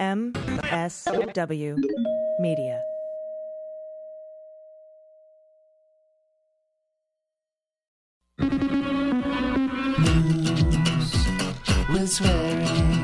MSW Media. With swearing.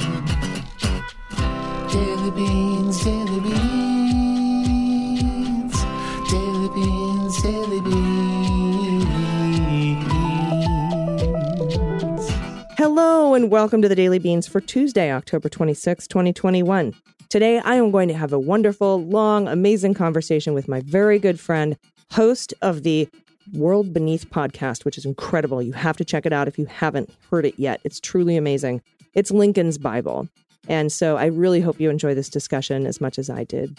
And welcome to the Daily Beans for Tuesday, October 26, 2021. Today, I am going to have a wonderful, long, amazing conversation with my very good friend, host of the World Beneath podcast, which is incredible. You have to check it out if you haven't heard it yet. It's truly amazing. It's Lincoln's Bible. And so I really hope you enjoy this discussion as much as I did.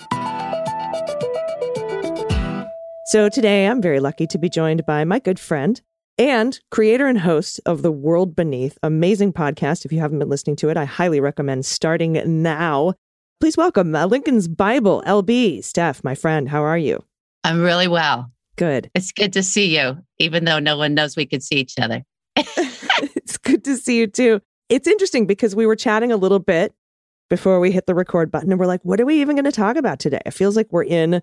So today, I'm very lucky to be joined by my good friend, and creator and host of the World Beneath, amazing podcast. If you haven't been listening to it, I highly recommend starting now. Please welcome uh, Lincoln's Bible, LB. Steph, my friend, how are you? I'm really well. Good. It's good to see you, even though no one knows we could see each other. it's good to see you too. It's interesting because we were chatting a little bit before we hit the record button and we're like, what are we even going to talk about today? It feels like we're in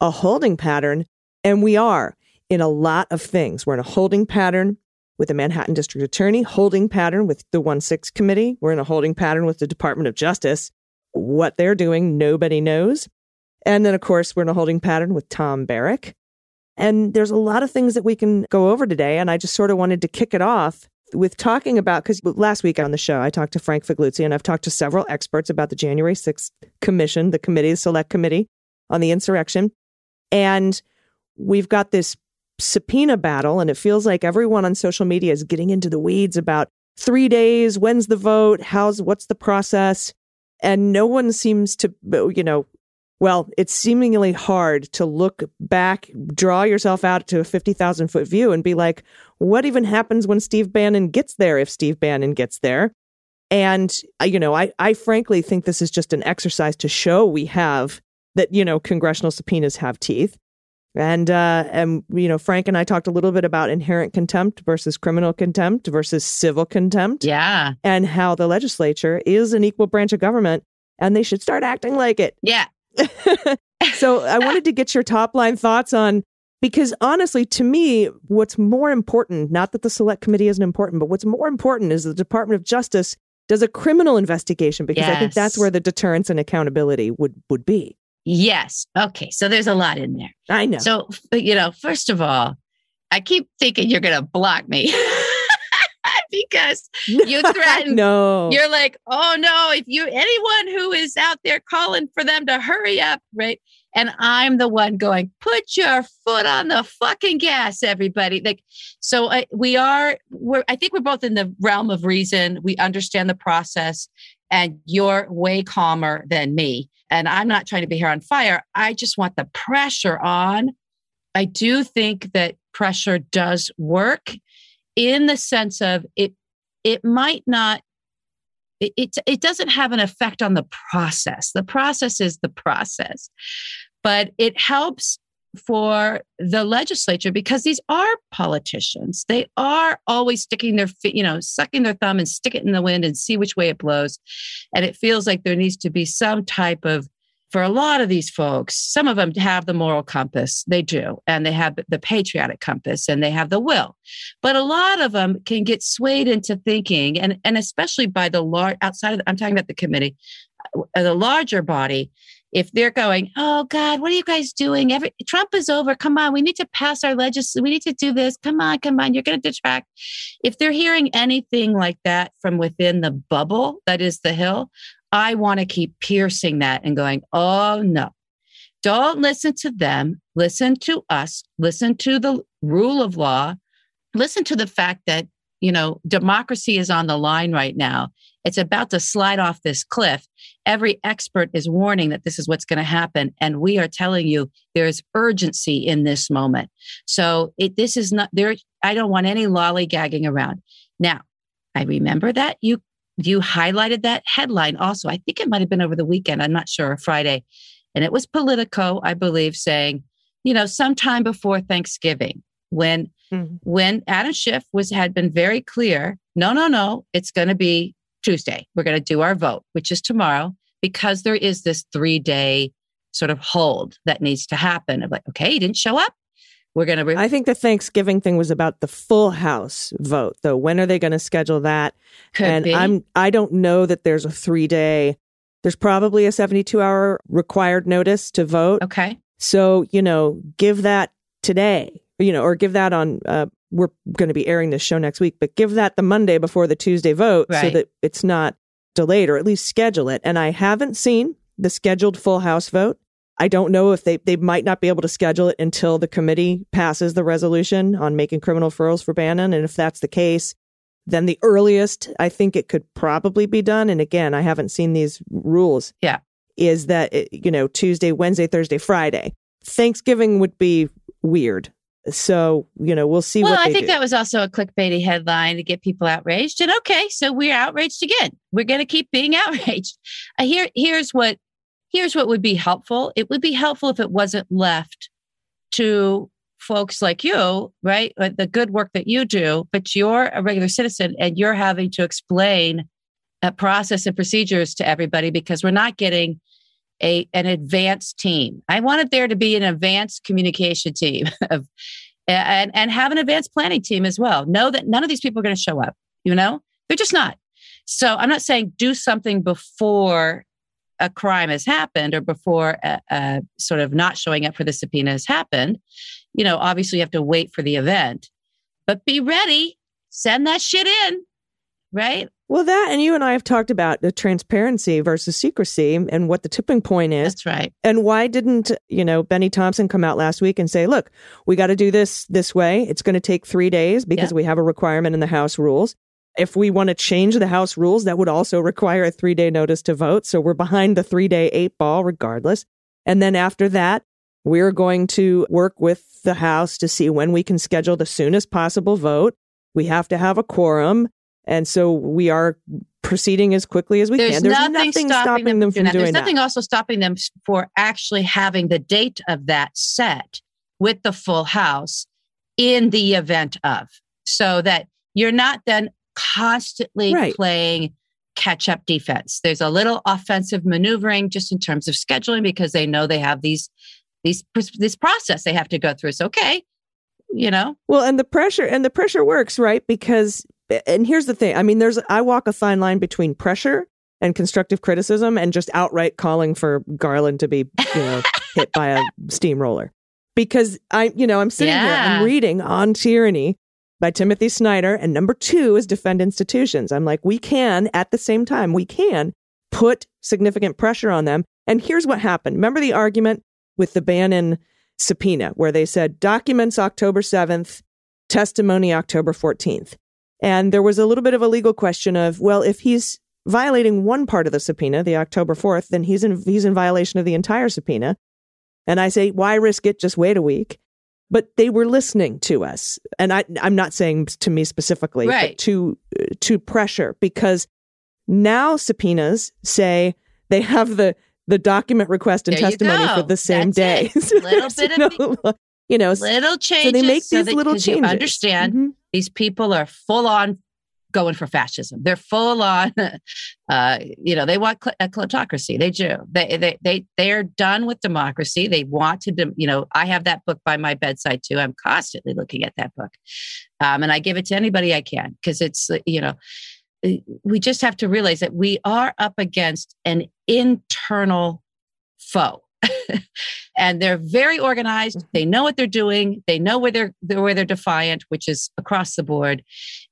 a holding pattern, and we are in a lot of things. We're in a holding pattern with the Manhattan District Attorney, holding pattern with the 1 6 Committee. We're in a holding pattern with the Department of Justice. What they're doing, nobody knows. And then, of course, we're in a holding pattern with Tom Barrack. And there's a lot of things that we can go over today. And I just sort of wanted to kick it off with talking about, because last week on the show, I talked to Frank Figliuzzi and I've talked to several experts about the January 6th Commission, the committee, the select committee on the insurrection. And we've got this subpoena battle, and it feels like everyone on social media is getting into the weeds about three days, when's the vote, how's what's the process, and no one seems to, you know, well, it's seemingly hard to look back, draw yourself out to a fifty thousand foot view, and be like, what even happens when Steve Bannon gets there? If Steve Bannon gets there, and uh, you know, I I frankly think this is just an exercise to show we have that you know congressional subpoenas have teeth. And uh, and you know, Frank and I talked a little bit about inherent contempt versus criminal contempt versus civil contempt, Yeah. and how the legislature is an equal branch of government, and they should start acting like it. Yeah. so I wanted to get your top line thoughts on because honestly, to me, what's more important, not that the select committee isn't important, but what's more important is the Department of Justice does a criminal investigation because I think that's where the deterrence and accountability would would be. Yes. Okay. So there's a lot in there. I know. So, you know, first of all, I keep thinking you're going to block me because you threatened- no. you're like, oh no, if you, anyone who is out there calling for them to hurry up, right? And I'm the one going, put your foot on the fucking gas, everybody. Like, so I, we are, we're, I think we're both in the realm of reason. We understand the process and you're way calmer than me. And I'm not trying to be here on fire. I just want the pressure on. I do think that pressure does work in the sense of it, it might not it, it, it doesn't have an effect on the process. The process is the process, but it helps for the legislature because these are politicians. They are always sticking their, fi- you know, sucking their thumb and stick it in the wind and see which way it blows. And it feels like there needs to be some type of, for a lot of these folks, some of them have the moral compass. They do. And they have the patriotic compass and they have the will. But a lot of them can get swayed into thinking, and, and especially by the large outside of, I'm talking about the committee, uh, the larger body, if they're going, oh God, what are you guys doing? Every Trump is over. Come on, we need to pass our legislation. We need to do this. Come on, come on. You're going to detract. If they're hearing anything like that from within the bubble that is the Hill, I want to keep piercing that and going, oh no, don't listen to them. Listen to us. Listen to the rule of law. Listen to the fact that, you know, democracy is on the line right now. It's about to slide off this cliff. Every expert is warning that this is what's going to happen. And we are telling you there is urgency in this moment. So it, this is not there. I don't want any lollygagging around. Now, I remember that you you highlighted that headline also. I think it might have been over the weekend. I'm not sure, Friday. And it was Politico, I believe, saying, you know, sometime before Thanksgiving, when Mhm. when Adam Schiff was had been very clear, no, no, no, it's going to be Tuesday. We're going to do our vote, which is tomorrow, because there is this three day sort of hold that needs to happen. Of like, okay, you didn't show up. We're going to. Re- I think the Thanksgiving thing was about the full House vote, though. When are they going to schedule that? could and be. I'm I don't know that there's a three day. There's probably a 72 hour required notice to vote. okay. So you know, give that today. You know, or give that on. Uh, we're going to be airing this show next week, but give that the Monday before the Tuesday vote, so that it's not delayed, or at least schedule it. And I haven't seen the scheduled full House vote. I don't know if they they might not be able to schedule it until the committee passes the resolution on making criminal referrals for Bannon. And if that's the case, then the earliest I think it could probably be done. And again, I haven't seen these rules. Yeah. Is that it, you know Tuesday, Wednesday, Thursday, Friday? Thanksgiving would be weird. So you know we'll see well, I think do. that was also a clickbaity headline to get people outraged. And okay, so we're outraged again. We're going to keep being outraged. Uh, here, here's what here's what would be helpful. It would be helpful if it wasn't left to folks like you, right? uh, The good work that you do, but you're a regular citizen and you're having to explain a process and procedures to everybody because we're not getting a an advanced team. I wanted there to be an advanced communication team of and and have an advanced planning team as well. Know that none of these people are going to show up. You know, they're just not. So I'm not saying do something before a crime has happened or before a, a sort of not showing up for the subpoena has happened. You know, obviously you have to wait for the event, but be ready. Send that shit in, right? well, that and you and I have talked about the transparency versus secrecy and what the tipping point is. That's right. And why didn't, you know, Benny Thompson come out last week and say, look, we got to do this this way. It's going to take three days because we have a requirement in the House rules. If we want to change the House rules, that would also require a three day notice to vote. So we're behind the three day eight ball regardless. And then after that, we're going to work with the House to see when we can schedule the soonest possible vote. We have to have a quorum. And so we are proceeding as quickly as we There's can. There's nothing, nothing, stopping, them, them from doing that. doing There's that. nothing also stopping them for actually having the date of that set with the full house in the event of, so that you're not then constantly Right. playing catch up defense. There's a little offensive maneuvering just in terms of scheduling because they know they have these these this process they have to go through. So okay, you know, Well, and the pressure and the pressure works, right? Because and here's the thing. I mean, there's I walk a fine line between pressure and constructive criticism and just outright calling for Garland to be, you know, hit by a steamroller. Because I, you know, I'm sitting here, I'm reading On Tyranny by Timothy Snyder, and number two is Defend Institutions. I'm like, we can, at the same time, we can put significant pressure on them. And here's what happened. Remember the argument with the Bannon subpoena where they said documents October 7th, testimony October 14th. And there was a little bit of a legal question of, well, if he's violating one part of the subpoena, the October 4th, then he's in he's in violation of the entire subpoena. And I say, why risk it? Just wait a week. But they were listening to us, and I, I'm not saying to me specifically, Right. but to to pressure because now subpoenas say they have the the document request and There testimony for the same That's day. Little bit of no- you know, little changes. so they make so these that- little changes. Understand Mhm. these people are full on going for fascism. They're full on, uh, you know, they want cl- a kleptocracy. They do. They they they they are done with democracy. They want to, dem- you know. I have that book by my bedside too. I'm constantly looking at that book, um, and I give it to anybody I can because it's uh, you know. uh, We just have to realize that we are up against an internal foe. and they're very organized. Mhm. They know what they're doing. They know where they're, they're where they're defiant, which is across the board.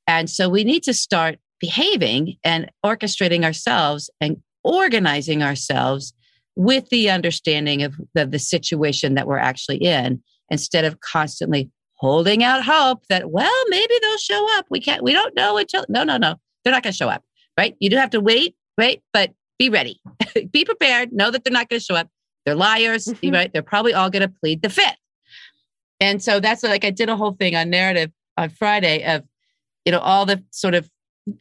And so we need to start behaving and orchestrating ourselves and organizing ourselves with the understanding of the, the situation that we're actually in, instead of constantly holding out hope that, well, maybe they'll show up. We can't, we don't know until, no, no, no, they're not going to show up, right? You do have to wait, right? But be ready, be prepared, know that they're not going to show up. They're liars, Mhm. right? They're probably all going to plead the fifth. And so that's like I did a whole thing on narrative on Friday of, you know, all the sort of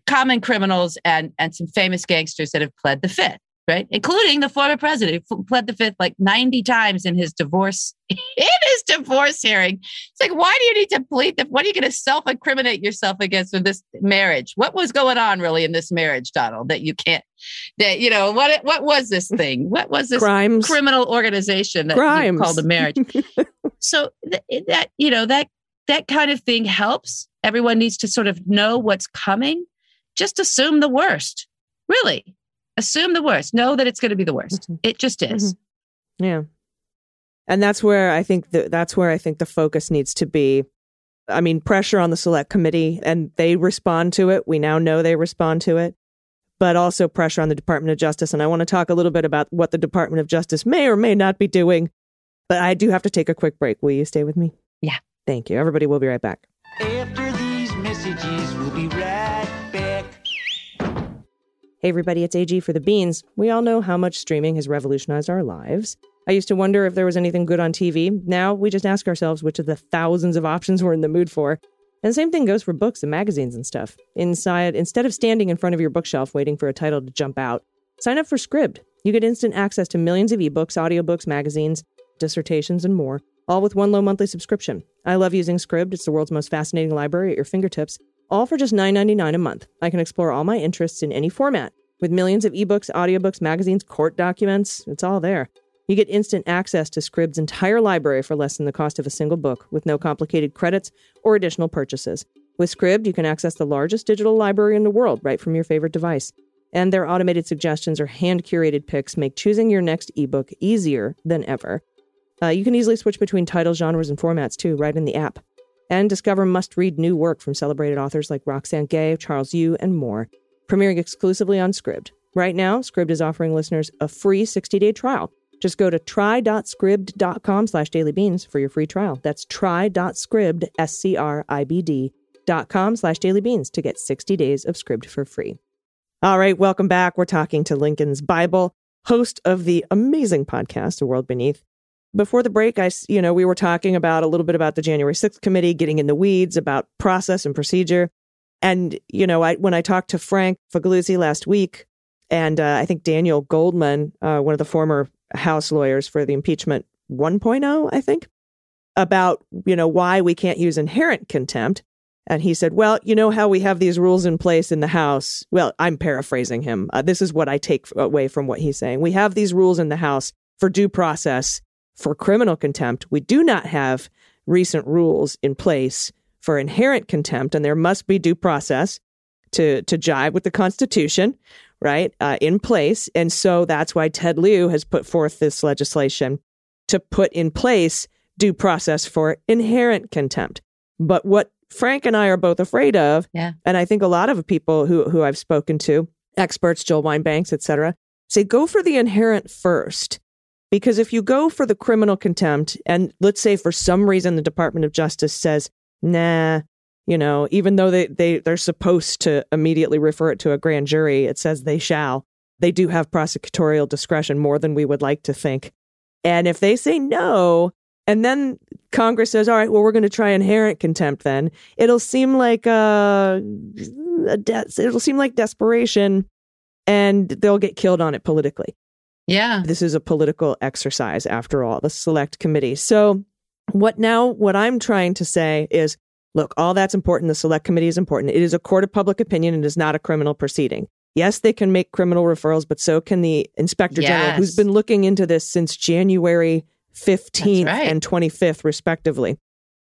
common criminals and and some famous gangsters that have pled the fifth. Right? Including the former president who pled the fifth like 90 times in his divorce in his divorce hearing. It's like, why do you need to plead the what are you going to self-incriminate yourself against with this marriage? What was going on really in this marriage, Donald, that you can't that you know what what was this thing? What was this Crimes. criminal organization that you called a marriage? so th- that you know that that kind of thing helps everyone needs to sort of know what's coming just assume the worst really assume the worst know that it's going to be the worst Mhm. it just is Yeah. And that's where I think the, that's where I think the focus needs to be. I mean, pressure on the select committee and they respond to it. We now know they respond to it, but also pressure on the Department of Justice. And I want to talk a little bit about what the Department of Justice may or may not be doing. But I do have to take a quick break. Will you stay with me? Yeah. Thank you. Everybody, we'll be right back. After these messages, we'll be right back. Hey, everybody, it's AG for the Beans. We all know how much streaming has revolutionized our lives. I used to wonder if there was anything good on TV. Now we just ask ourselves which of the thousands of options we're in the mood for. And the same thing goes for books and magazines and stuff. Inside, instead of standing in front of your bookshelf waiting for a title to jump out, sign up for Scribd. You get instant access to millions of ebooks, audiobooks, magazines, dissertations, and more, all with one low monthly subscription. I love using Scribd. It's the world's most fascinating library at your fingertips, all for just $9.99 a month. I can explore all my interests in any format. With millions of ebooks, audiobooks, magazines, court documents, it's all there. You get instant access to Scribd's entire library for less than the cost of a single book, with no complicated credits or additional purchases. With Scribd, you can access the largest digital library in the world right from your favorite device. And their automated suggestions or hand curated picks make choosing your next ebook easier than ever. Uh, you can easily switch between titles, genres, and formats too, right in the app. And discover must read new work from celebrated authors like Roxane Gay, Charles Yu, and more, premiering exclusively on Scribd. Right now, Scribd is offering listeners a free 60 day trial. Just go to try.scribd.com slash dailybeans for your free trial. That's try.scribd, S-C-R-I-B-D dot com slash dailybeans to get 60 days of Scribd for free. All right, welcome back. We're talking to Lincoln's Bible, host of the amazing podcast, The World Beneath. Before the break, I, you know, we were talking about a little bit about the January 6th committee, getting in the weeds about process and procedure. And, you know, I, when I talked to Frank Figliuzzi last week, and uh, I think Daniel Goldman, uh, one of the former House lawyers for the impeachment 1.0, I think, about, you know, why we can't use inherent contempt. And he said, well, you know how we have these rules in place in the House? Well, I'm paraphrasing him. Uh, this is what I take away from what he's saying. We have these rules in the House for due process for criminal contempt. We do not have recent rules in place for inherent contempt, and there must be due process to, to jive with the Constitution, right, uh, in place. And so that's why Ted Lieu has put forth this legislation to put in place due process for inherent contempt. But what Frank and I are both afraid of, Yeah. and I think a lot of people who, who I've spoken to, experts, Jill Wine-Banks, et cetera, say go for the inherent first. Because if you go for the criminal contempt, and let's say for some reason the Department of Justice says, nah, you know, even though they, they, they're supposed to immediately refer it to a grand jury, it says they shall. They do have prosecutorial discretion more than we would like to think. And if they say no, and then Congress says, all right, well, we're going to try inherent contempt then, it'll seem like uh, a de- it'll seem like desperation and they'll get killed on it politically. Yeah This is a political exercise after all, the select committee. So what now what I'm trying to say is look, all that's important. The select committee is important. It is a court of public opinion and is not a criminal proceeding. Yes, they can make criminal referrals, but so can the inspector general, who's been looking into this since January 15th right. and 25th, respectively.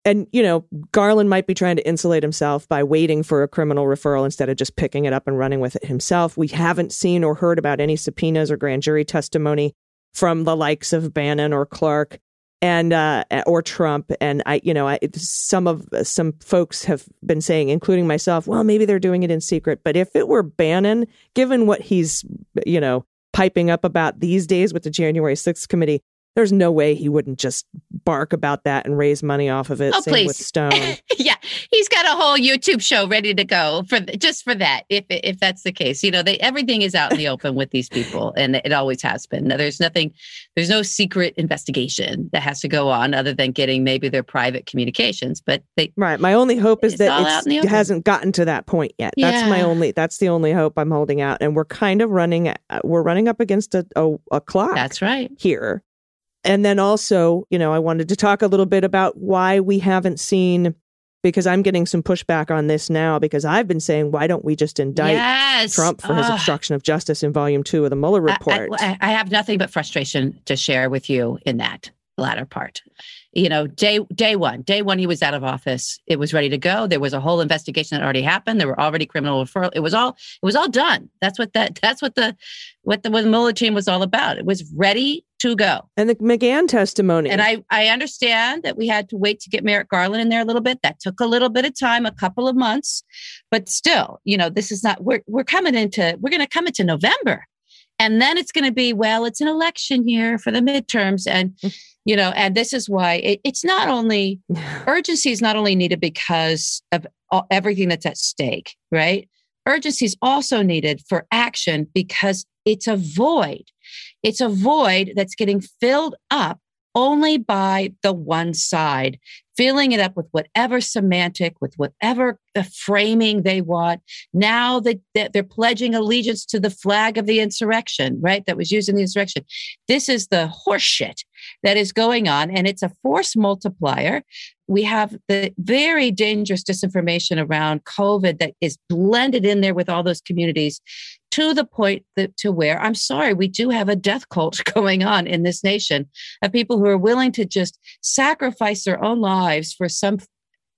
And, you know, Garland might be trying to insulate himself by waiting for a criminal referral instead of just picking it up and running with it himself. We haven't seen or heard about any subpoenas or grand jury testimony from the likes of Bannon or Clark and uh, or Trump. And I, you know, I, some of some folks have been saying, including myself, well, maybe they're doing it in secret. But if it were Bannon, given what he's, you know, piping up about these days with the January 6th committee, there's no way he wouldn't just bark about that and raise money off of it. Oh, Same with please. Stone. yeah, he's got a whole YouTube show ready to go for th- just for that. If if that's the case, you know, they, everything is out in the open with these people, and it always has been. There's nothing, there's no secret investigation that has to go on other than getting maybe their private communications. But they, Right. My only hope is that it hasn't gotten to that point yet. That's my only. That's the only hope I'm holding out, and we're kind of running. uh, We're running up against a a, a clock. that's right. here. And then also, you know, I wanted to talk a little bit about why we haven't seen, because I'm getting some pushback on this now, because I've been saying, why don't we just indict yes, Trump for his obstruction of justice in volume two of the Mueller I- report? I, I have nothing but frustration to share with you in that latter part. You know, day day one, day one, he was out of office. It was ready to go. There was a whole investigation that already happened. There were already criminal referral. It was all it was all done. That's what that that's what the what the what the Mueller team was all about. It was ready to go. and the McGahn testimony. And I I understand that we had to wait to get Merrick Garland in there a little bit. That took a little bit of time, a couple of months, but still, you know, this is not we're we're coming into we're going to come into November. And then it's going to be, well, it's an election year for the midterms. And, you know, and this is why it, it's not only urgency is not only needed because of all, everything that's at stake, right? Urgency is also needed for action because it's a void. It's a void that's getting filled up only by the one side, filling it up with whatever semantic, with whatever the framing they want. Now that they're pledging allegiance to the flag of the insurrection, right? That was used in the insurrection. This is the horseshit that is going on, and it's a force multiplier. We have the very dangerous disinformation around COVID that is blended in there with all those communities to the point that to where I'm sorry, we do have a death cult going on in this nation of people who are willing to just sacrifice their own lives for some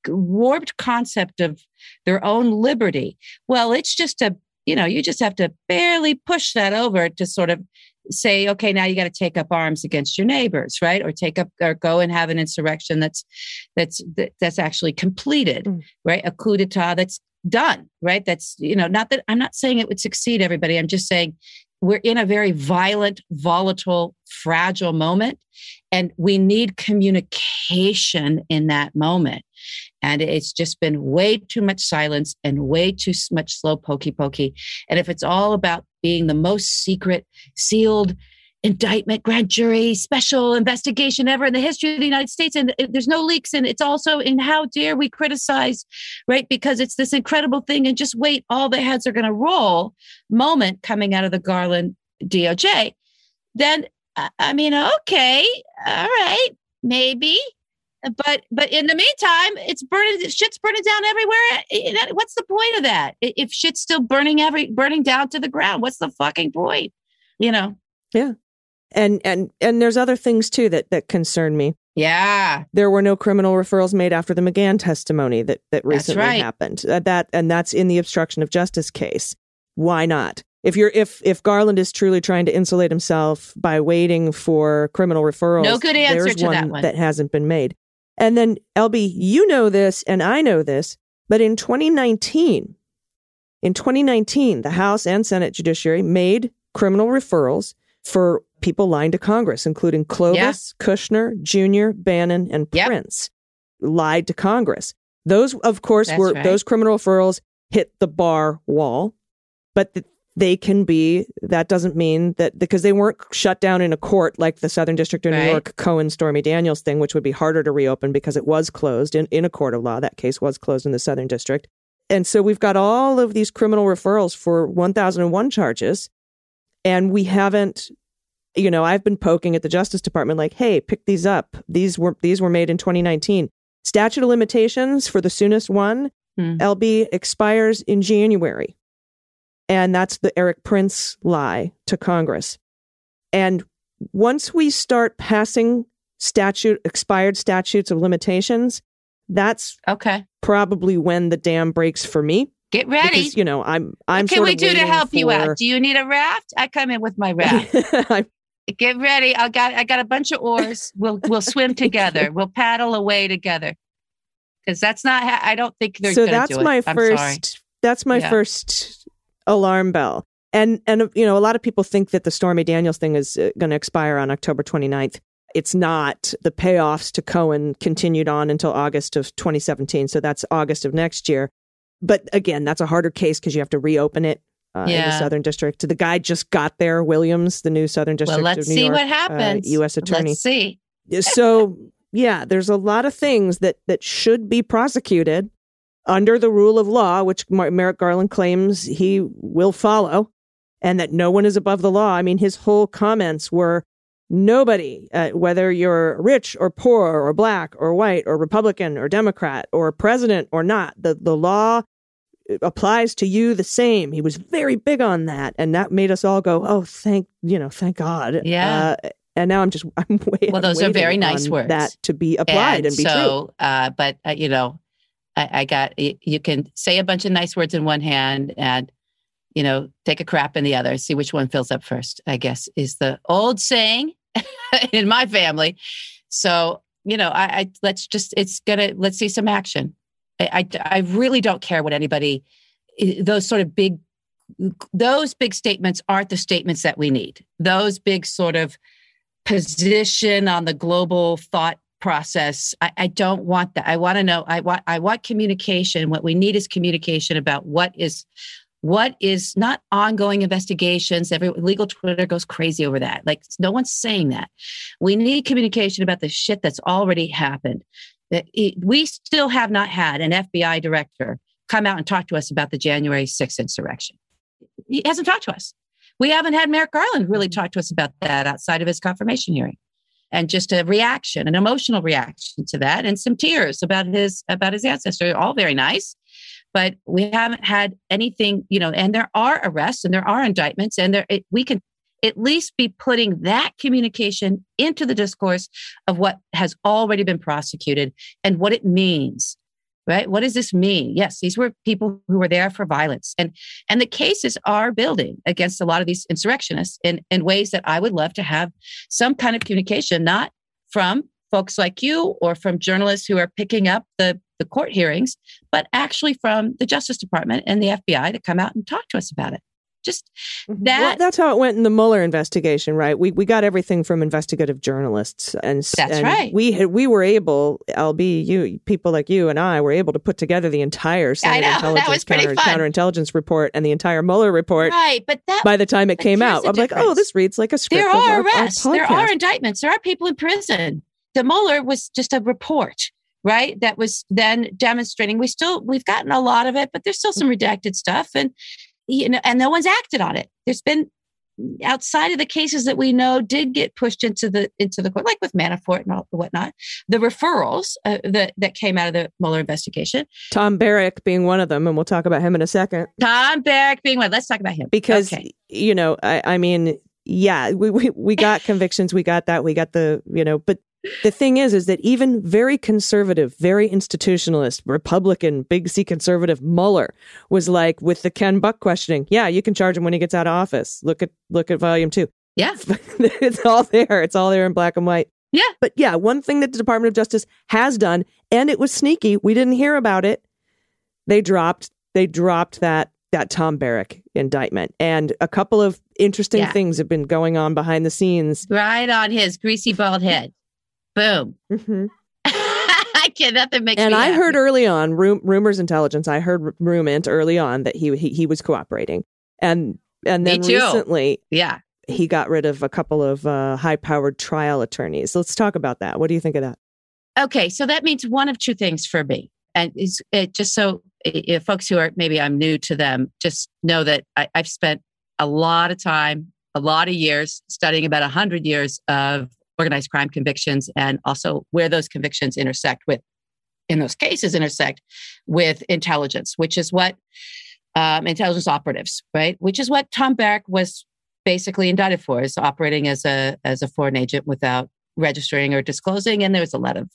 warped concept of their own liberty. Well, it's just a, you know, you just have to barely push that over to sort of say, okay, now you got to take up arms against your neighbors, right? Or take up or go and have an insurrection that's that's that, that's actually completed, Mm. right? A coup d'etat that's done, right? That's, you know, not that I'm not saying it would succeed everybody. I'm just saying we're in a very violent, volatile, fragile moment, and we need communication in that moment. And it's just been way too much silence and way too much slow pokey pokey. And if it's all about being the most secret, sealed indictment, grand jury, special investigation ever in the history of the United States, and there's no leaks, and it's also in how dare we criticize, right? Because it's this incredible thing, and just wait, all the heads are going to roll moment coming out of the Garland DOJ. Then, I mean, okay, all right, maybe but but in the meantime, it's burning. Shit's burning down everywhere. What's the point of that? If shit's still burning every burning down to the ground, what's the fucking point? You know? And and and there's other things too that that concern me. Yeah, There were no criminal referrals made after the McGahn testimony that that recently right. happened. Uh, that and that's in the obstruction of justice case. Why not? If you're if if Garland is truly trying to insulate himself by waiting for criminal referrals, No good answer there's to one that one. that hasn't been made. And then LB, you know this and I know this, but in 2019, in 2019, the House and Senate Judiciary made criminal referrals for people lying to Congress, including Clovis, Kushner, Jr., Bannon, and Yep. Prince, lied to Congress. Those, of course, That's were right. those criminal referrals hit the bar wall, but th- they can be. That doesn't mean that because they weren't shut down in a court like the Southern District of New Right. York Cohen Stormy Daniels thing, which would be harder to reopen because it was closed in, in a court of law. That case was closed in the Southern District. And so we've got all of these criminal referrals for 1001 charges, and we haven't you know, I've been poking at the Justice Department like, "Hey, pick these up. These were these were made in 2019. Statute of limitations for the soonest one, Hmm. LB expires in January." And that's the Erik Prince lie to Congress. And once we start passing statute expired statutes of limitations, that's okay. probably when the dam breaks for me Get ready. because you know I'm I'm what can we do to help you out? Do you need a raft? I come in with my raft. I'm Get ready. I got I got a bunch of oars. We'll we'll swim together. We'll paddle away together. Because that's not. Ha- I don't think they're. so that's my first that's my Yeah. first alarm bell and and you know a lot of people think that the stormy daniels thing is uh, going to expire on october 29th it's not the payoffs to Cohen continued on until August of 2017. So that's August of next year. But again, that's a harder case because you have to reopen it uh, in the Southern District. The guy just got there, Williams, the new Southern District well, of let's New see York, what uh. U.S. attorney. Let's see. so yeah, there's a lot of things that that should be prosecuted under the rule of law, which Merrick Garland claims he will follow, and that no one is above the law. I mean, his whole comments were nobody, uh, whether you're rich or poor or black or white or Republican or Democrat or president or not, the the law applies to you the same. He was very big on that, and that made us all go, "Oh, thank you know, thank God." Yeah. Uh, and now I'm just I'm waiting. Well, those are very nice words. That to be applied and, be true. so, uh, but uh, you know, I, I got y- you can say a bunch of nice words in one hand and you know take a crap in the other. See which one fills up first. I guess is the old saying in my family. So you know, I, I let's just it's gonna let's see some action. I, I really don't care what anybody those sort of big those big statements aren't the statements that we need. Those big sort of position on the global thought process. I, I don't want that. I want to know. I want. I want communication. What we need is communication about what is, what is not ongoing investigations. Every legal Twitter goes crazy over that. Like no one's saying that. We need communication about the shit that's already happened. That it- we still have not had an FBI director come out and talk to us about the January 6th insurrection. He hasn't talked to us. We haven't had Merrick Garland really talk to us about that outside of his confirmation hearing. And just a reaction, an emotional reaction to that, and some tears about his about his ancestor. All very nice, but we haven't had anything, you know. And there are arrests and there are indictments, and there it, we can at least be putting that communication into the discourse of what has already been prosecuted and what it means right? What does this mean? Yes these were people who were there for violence. And and the cases are building against a lot of these insurrectionists in in ways that i would love to have some kind of communication not from folks like you or from journalists who are picking up the the court hearings but actually from the justice department and the fbi to come out and talk to us about it just mm-hmm. Well, that that's how it went in the Mueller investigation, right? We we got everything from investigative journalists, and That's and right. We had, we were able, LB, you people like you and I were able to put together the entire Senate know, intelligence counter, counterintelligence report and the entire Mueller report. right but that By the time it came out, I'm like, oh, this reads like a script. there are our- our arrests. There are indictments. There are people in prison. The Mueller was just a report right that was then demonstrating. We still we've gotten a lot of it but there's still some mm-hmm. redacted stuff. And you know and no one's acted on it. There's been outside of the cases that we know did get pushed into the into the court like with Manafort and all whatnot the referrals uh, that that came out of the Mueller investigation. Tom Barrack being one of them, and we'll talk about him in a second. Tom Barrack being one. Let's talk about him. Because Okay. you know I, I mean yeah we, we we got convictions. We got that. We got the you know but the thing is is that even very conservative very institutionalist republican big c conservative mueller was like with the ken buck questioning yeah you can charge him when he gets out of office. Look at look at volume two. Yeah. It's all there. It's all there in black and white. Yeah. but yeah one thing that the department of justice has done and it was sneaky we didn't hear about it they dropped they dropped that that Tom Barrack indictment. And a couple of interesting Yeah. things have been going on behind the scenes. Right on his greasy bald head boom. I can't nothing makes sense. and I happy. heard early on rum- rumors intelligence I heard r- rumint early on that he, he he was cooperating. And and then recently yeah. he got rid of a couple of uh, high powered trial attorneys. Let's talk about that. What do you think of that? Okay, so that means one of two things for me, and is it just so if folks who are maybe I'm new to them just know that I, I've spent a lot of time, a lot of years studying about a hundred years of organized crime convictions, and also where those convictions intersect with, in those cases, intersect with intelligence, which is what um, intelligence operatives, right? Which is what Tom Barrack was basically indicted for, is operating as a as a foreign agent without registering or disclosing. And there's a lot of,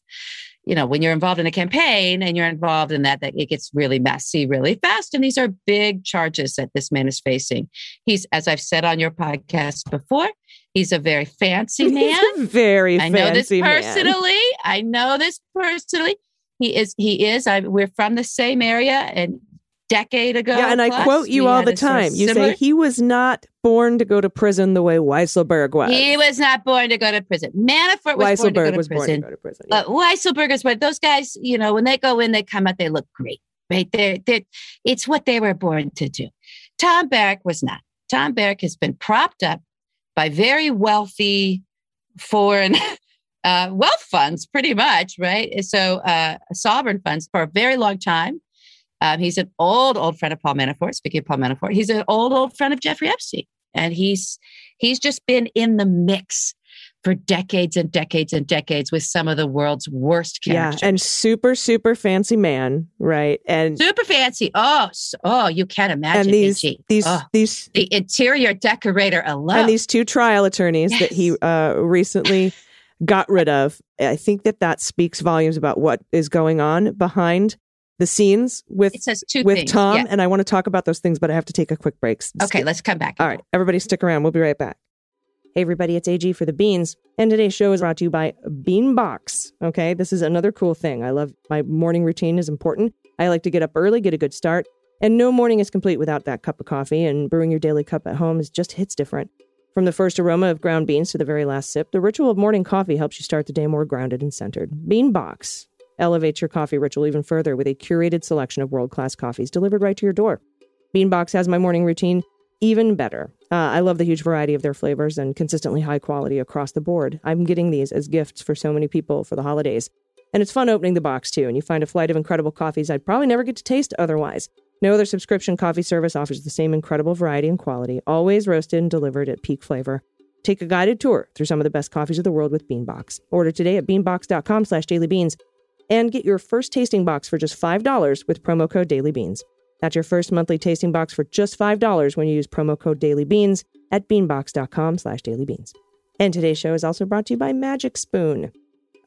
you know, when you're involved in a campaign and you're involved in that, that it gets really messy really fast. And these are big charges that this man is facing. He's, as I've said on your podcast before, he's a very fancy man. very I know this fancy man. personally. I know this personally. He is. He is. I, we're from the same area, and decade ago. Yeah, and I quote you all the a sort of time. You similar- say he was not born to go to prison the way Weisselberg was. he was not born to go to prison. Manafort was born to go Weisselberg to was born to prison. go to prison. yeah. But Weisselberg is what those guys, you know, when they go in, they come out, they look great, right? They're, they're, it's what they were born to do. Tom Barrack was not. Tom Barrack has been propped up by very wealthy foreign uh, wealth funds, pretty much, right? So, uh, sovereign funds for a very long time. Um, he's an old, old friend of Paul Manafort. Speaking of Paul Manafort, he's an old, old friend of Jeffrey Epstein, and he's he's just been in the mix for decades and decades and decades with some of the world's worst yeah, and super super fancy man, right? And super fancy. Oh, oh, you can't imagine. and these these Oh, these the interior decorator alone. and these two trial attorneys that he uh, recently got rid of. I think that that speaks volumes about what is going on behind the scenes with it says two with things. Tom, Yeah. and I want to talk about those things, but I have to take a quick break. Okay, let's come back. All right, everybody stick around. We'll be right back. Hey, everybody, it's AG for the Beans. And today's show is brought to you by Beanbox. Okay, this is another cool thing. I love my morning routine is important. I like to get up early, get a good start. And no morning is complete without that cup of coffee. And brewing your daily cup at home is just hits different. From the first aroma of ground beans to the very last sip, the ritual of morning coffee helps you start the day more grounded and centered. Beanbox elevates your coffee ritual even further with a curated selection of world class coffees delivered right to your door. Beanbox has my morning routine even better. Uh, I love the huge variety of their flavors and consistently high quality across the board. I'm getting these as gifts for so many people for the holidays. And it's fun opening the box too, and you find a flight of incredible coffees I'd probably never get to taste otherwise. No other subscription coffee service offers the same incredible variety and quality, always roasted and delivered at peak flavor. Take a guided tour through some of the best coffees of the world with Beanbox. Order today at beanbox.com slash dailybeans and get your first tasting box for just $5 with promo code dailybeans. That's your first monthly tasting box for just $5 when you use promo code dailybeans at beanbox.com slash dailybeans. And today's show is also brought to you by Magic Spoon.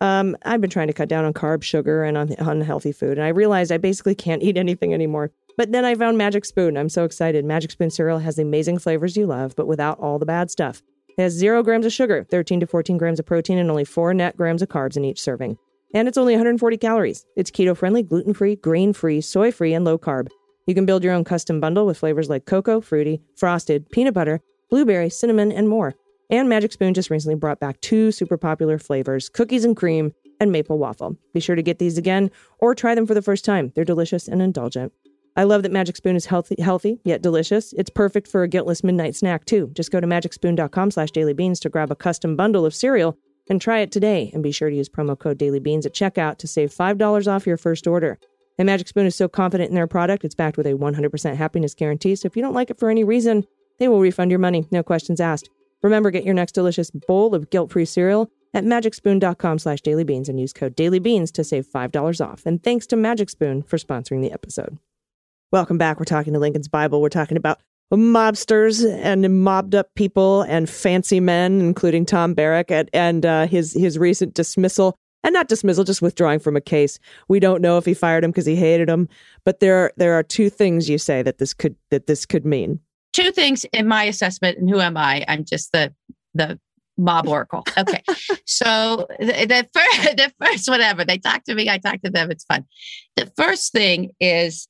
Um, I've been trying to cut down on carbs, sugar, and on unhealthy food, and I realized I basically can't eat anything anymore. But then I found Magic Spoon. I'm so excited. Magic Spoon cereal has the amazing flavors you love, but without all the bad stuff. It has zero grams of sugar, 13 to 14 grams of protein, and only four net grams of carbs in each serving. And it's only 140 calories. It's keto friendly, gluten free, grain free, soy free, and low carb. You can build your own custom bundle with flavors like cocoa, fruity, frosted, peanut butter, blueberry, cinnamon, and more. And Magic Spoon just recently brought back two super popular flavors cookies and cream and maple waffle. Be sure to get these again or try them for the first time. They're delicious and indulgent. I love that Magic Spoon is healthy, healthy yet delicious. It's perfect for a guiltless midnight snack too. Just go to magicspoon.com slash dailybeans to grab a custom bundle of cereal and try it today. And be sure to use promo code dailybeans at checkout to save $5 off your first order. And Magic Spoon is so confident in their product, it's backed with a 100% happiness guarantee. So if you don't like it for any reason, they will refund your money, no questions asked. Remember, get your next delicious bowl of guilt-free cereal at magicspoon.com slash dailybeans and use code dailybeans to save $5 off. And thanks to Magic Spoon for sponsoring the episode. Welcome back. We're talking to Lincoln's Bible. We're talking about mobsters and mobbed up people and fancy men, including Tom Barrack and, and uh, his his recent dismissal and not dismissal, just withdrawing from a case. We don't know if he fired him because he hated him, but there there are two things you say that this could that this could mean. two things in my assessment, and who am I? I'm just the the mob oracle. Okay, so the, the first the first whatever they talk to me, I talk to them. It's fun. The first thing is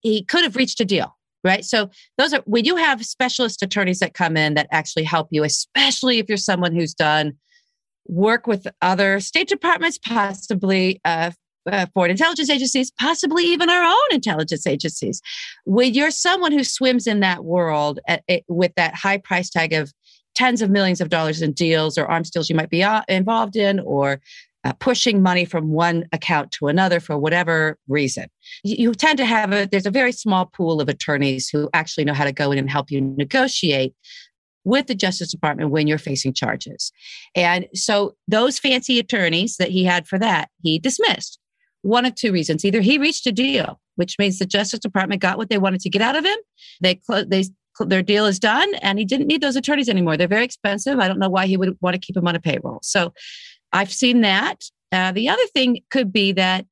he could have reached a deal, right? So those are we do have specialist attorneys that come in that actually help you, especially if you're someone who's done work with other state departments, possibly uh, uh, foreign intelligence agencies, possibly even our own intelligence agencies. When you're someone who swims in that world at, it, with that high price tag of tens of millions of dollars in deals or arms deals you might be uh, involved in, or uh, pushing money from one account to another for whatever reason, you, you tend to have a there's a very small pool of attorneys who actually know how to go in and help you negotiate with the Justice Department when you're facing charges. And so those fancy attorneys that he had for that, he dismissed. One of two reasons. Either he reached a deal, which means the Justice Department got what they wanted to get out of him. They clo- they their deal is done and he didn't need those attorneys anymore. They're very expensive. I don't know why he would want to keep them on a payroll. So I've seen that. Uh, the other thing could be that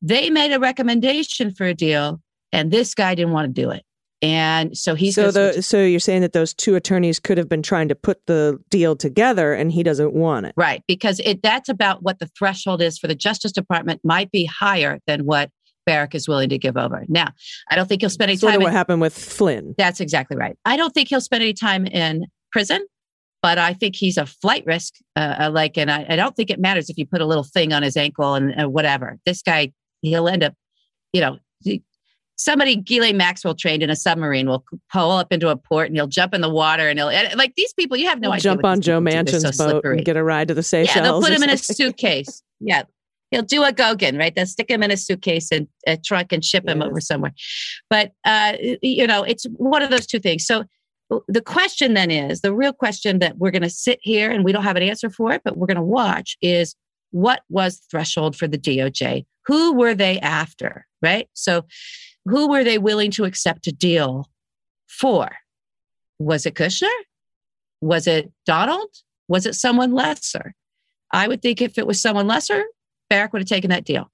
they made a recommendation for a deal and this guy didn't want to do it. And so he's so the so you're saying that those two attorneys could have been trying to put the deal together and he doesn't want it. Right, because it that's about what the threshold is for the Justice Department might be higher than what Barrack is willing to give over. Now, I don't think he'll spend any Sort time. of what in- happened with Flynn. that's exactly right. I don't think he'll spend any time in prison, but I think he's a flight risk. Uh, uh, like, and I, I don't think it matters if you put a little thing on his ankle and uh, whatever. This guy, he'll end up, you know, somebody Ghislaine Maxwell trained in a submarine will pull up into a port and he'll jump in the water and he'll like these people. You have no We'll idea. jump on Joe Manchin's so boat slippery. and get a ride to the Seychelles. Yeah, they'll put him in a suitcase. Yeah. He'll do a Ghosn, right? They'll stick him in a suitcase and a trunk and ship him over somewhere. But, uh, you know, it's one of those two things. So the question then is the real question that we're going to sit here and we don't have an answer for it, but we're going to watch is what was threshold for the DOJ? Who were they after, right? So who were they willing to accept a deal for? Was it Kushner? Was it Donald? Was it someone lesser? I would think if it was someone lesser, Barrack would have taken that deal.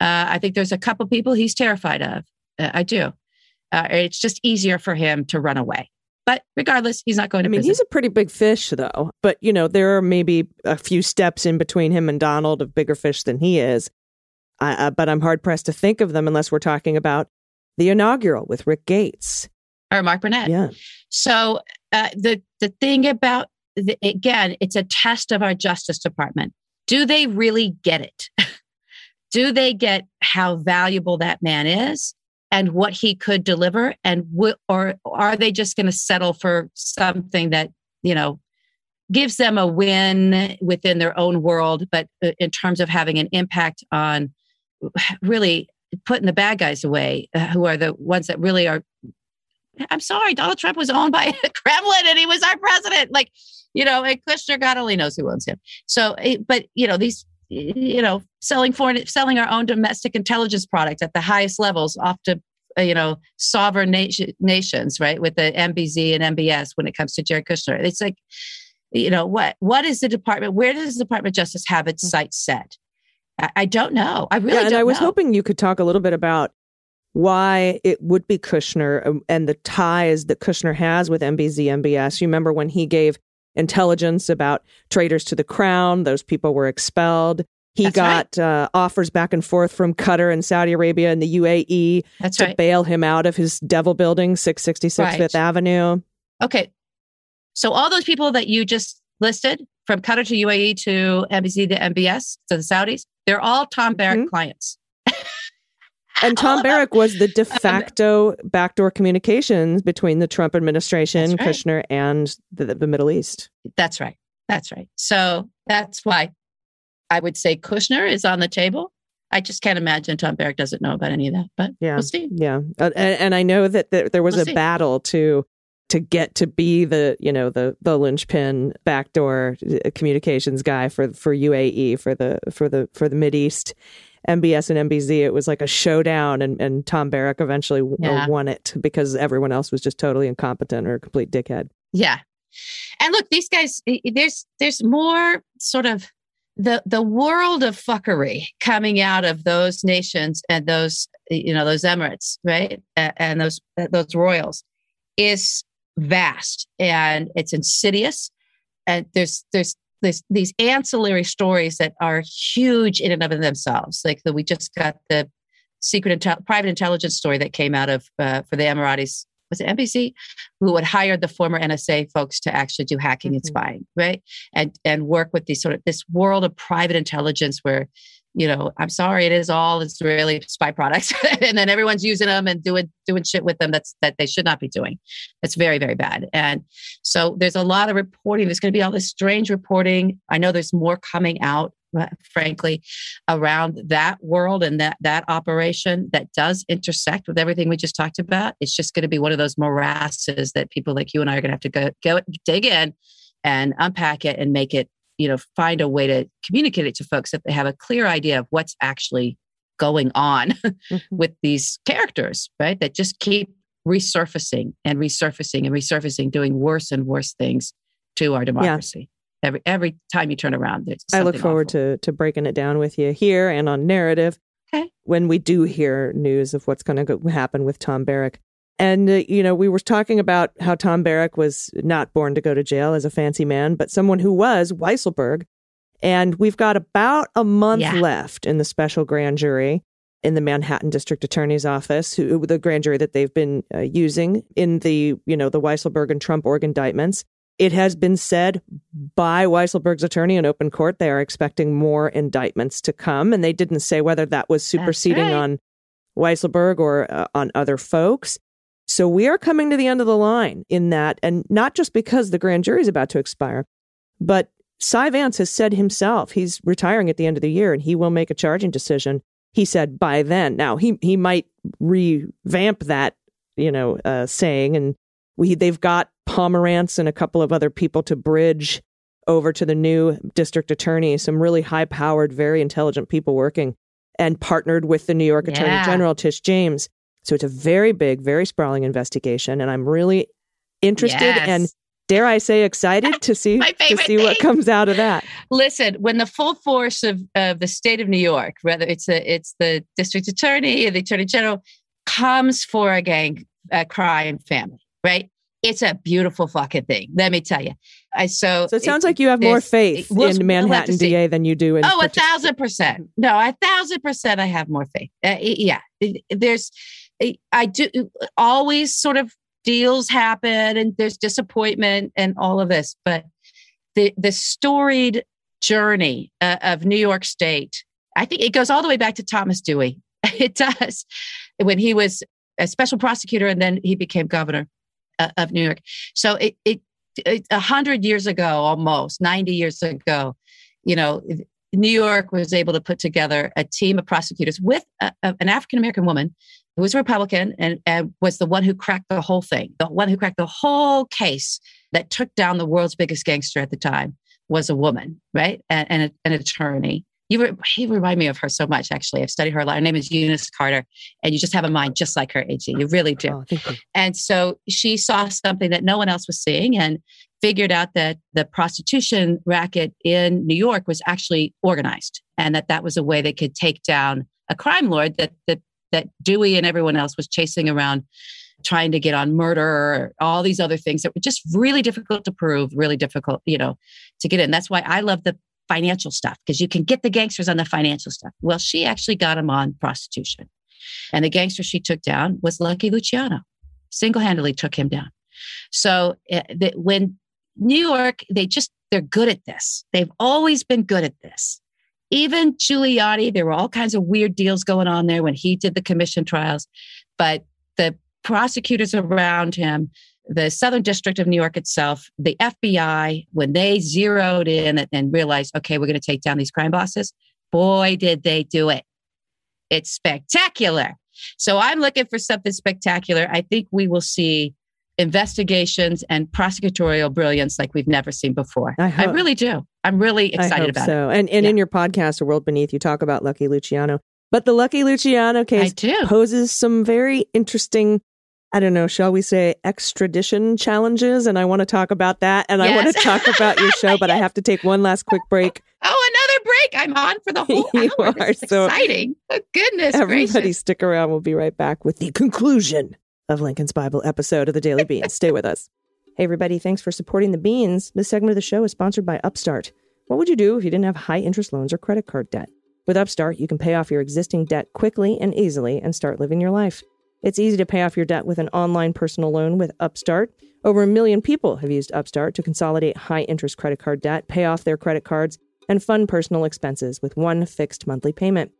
Uh, I think there's a couple people he's terrified of. Uh, I do. Uh, it's just easier for him to run away. But regardless, he's not going to. I mean, prison. he's a pretty big fish, though. But, you know, there are maybe a few steps in between him and Donald of bigger fish than he is. I, uh, but I'm hard pressed to think of them unless we're talking about the inaugural with Rick Gates. or Mark Burnett. Yeah. So uh, the the thing about the, again, it's a test of our Justice Department. Do they really get it? Do they get how valuable that man is and what he could deliver, and w- or are they just going to settle for something that you know gives them a win within their own world, but uh, in terms of having an impact on really putting the bad guys away, uh, who are the ones that really are I'm sorry, Donald Trump was owned by Kremlin and he was our president. Like, you know, and Kushner, God only knows who owns him. So, eh, but you know, these, you know, selling foreign, selling our own domestic intelligence product at the highest levels off to, uh, you know, sovereign nation, nations, right? With the MBZ and MBS when it comes to Jared Kushner. It's like, you know, what, what is the department? Where does the Department of Justice have its sights set? I, I don't know. I really yeah, and I was know. hoping you could talk a little bit about why it would be Kushner um, and the ties that Kushner has with MBZ MBS. You remember when he gave intelligence about traitors to the crown, those people were expelled. He That's got uh, offers back and forth from Qatar and Saudi Arabia and the UAE That's to right. bail him out of his devil building, 666 Right. Fifth Avenue. Okay. So all those people that you just listed, from Qatar to UAE to MBZ to MBS to the Saudis, they're all Tom Barrack Mhm. clients. And Tom. Barrack was the de facto backdoor communications between the Trump administration, right. Kushner, and the, the Middle East. That's right. That's right. So that's why I would say Kushner is on the table. I just can't imagine Tom Barrack doesn't know about any of that, but Yeah. we'll see. Yeah, uh, and, and I know that there, there was We'll a see. battle to to get to be the you know the the linchpin backdoor uh, communications guy for for UAE for the for the for the Mid East. MBS and MBZ, it was like a showdown, and, and Tom Barrack eventually Yeah. won it because everyone else was just totally incompetent or a complete dickhead. Yeah. And look, these guys, there's there's more sort of the the world of fuckery coming out of those nations and those you know those emirates, right? And those uh, those royals is vast and it's insidious. And there's there's there's these ancillary stories that are huge in and of themselves. Like the, we just got the secret intel- private intelligence story that came out of uh, for the Emiratis. Was it NBC? Who had hired the former NSA folks to actually do hacking and Mhm. spying, right? And and work with these sort of this world of private intelligence where, you know, I'm sorry, it is all Israeli spy products, and then everyone's using them and doing doing shit with them that's that they should not be doing. It's very very bad. And so there's a lot of reporting. There's going to be all this strange reporting. I know there's more coming out, uh, frankly, around that world and that that operation that does intersect with everything we just talked about. It's just going to be one of those morasses that people like you and I are going to have to go go dig in and unpack it and make it, you know, find a way to communicate it to folks that they have a clear idea of what's actually going on Mhm. with these characters, right? That just keep resurfacing and resurfacing and resurfacing, doing worse and worse things to our democracy. Every every time you turn around, there's I look forward awful. to to breaking it down with you here and on narrative. Okay. When we do hear news of what's going to happen with Tom Barrack. And, uh, you know, we were talking about how Tom Barrack was not born to go to jail as a fancy man, but someone who was, Weisselberg. And we've got about a month Yeah. left in the special grand jury. in the Manhattan District Attorney's Office, who the grand jury that they've been uh, using in the you know the Weisselberg and Trump org indictments. It has been said by Weisselberg's attorney in open court they are expecting more indictments to come, and they didn't say whether that was superseding right. on Weisselberg or uh, on other folks. So we are coming to the end of the line in that, and not just because the grand jury is about to expire, but Cy Vance has said himself he's retiring at the end of the year and he will make a charging decision. He said by then. Now he he might revamp that, you know, uh, saying, and we they've got Pomerantz and a couple of other people to bridge over to the new district attorney. Some really high powered, very intelligent people working, and partnered with the New York Attorney General Tish James. So it's a very big, very sprawling investigation, and I'm really interested Yes. and dare I say excited to see to see what comes out of that. Listen, when the full force of, of the state of New York, whether it's a, it's the district attorney or the attorney general, comes for a gang a crime family, right? It's a beautiful fucking thing. Let me tell you. I so So it sounds like you have more faith we'll- we'll in Manhattan see. DA than you do in. Oh, a thousand percent. No, a thousand percent. I have more faith. Uh, yeah, there's. I do always sort of deals happen, and there's disappointment and all of this, but the the storied journey uh, of New York State. I think it goes all the way back to Thomas Dewey. It does when he was a special prosecutor and then he became governor uh, of New York. So it it a hundred years ago, almost ninety years ago, you know, New York was able to put together a team of prosecutors with a, a- an African American woman who was a Republican and, and was the one who cracked the whole thing. The one who cracked the whole case that took down the world's biggest gangster at the time was a woman, right? And, and a- an attorney. You he remind me of her so much. Actually, I've studied her a lot. Her name is Eunice Carter, and you just have a mind just like her, Ag. You really do. Oh, you. And so she saw something that no one else was seeing and figured out that the prostitution racket in New York was actually organized and that that was a way they could take down a crime lord that that that Dewey and everyone else was chasing around trying to get on murder or all these other things that were just really difficult to prove, really difficult, you know, to get in. That's why I love the financial stuff because you can get the gangsters on the financial stuff. Well, she actually got him on prostitution. And the gangster she took down was Lucky Luciano single handedly took him down. So eh, that when New York, they just, they're good at this. They've always been good at this. Even Giuliani, there were all kinds of weird deals going on there when he did the commission trials. But the prosecutors around him, the Southern District of New York itself, the FBI, when they zeroed in and, realized, okay, we're going to take down these crime bosses, boy, did they do it. It's spectacular. So I'm looking for something spectacular. I think we will see investigations and prosecutorial brilliance like we've never seen before. I I, really do. I'm really excited about so. And and in your podcast, A World Beneath, you talk about Lucky Luciano. But the Lucky Luciano case poses some very interesting, I don't know, shall we say, extradition challenges. And I want to talk about that. And I want to talk about your show, but I have to take one last quick break. Oh, another break. I'm on for the whole You hour. are This is so- exciting. Oh, goodness Everybody gracious. stick around. We'll be right back with the conclusion of Lincoln's Bible episode of the Daily Beans. Stay with us. Hey, everybody. Thanks for supporting the Beans. This segment of the show is sponsored by Upstart. What would you do if you didn't have high interest loans or credit card debt? With Upstart, you can pay off your existing debt quickly and easily and start living your life. It's easy to pay off your debt with an online personal loan with Upstart. Over a million people have used Upstart to consolidate high interest credit card debt, pay off their credit cards, and fund personal expenses with one fixed monthly payment.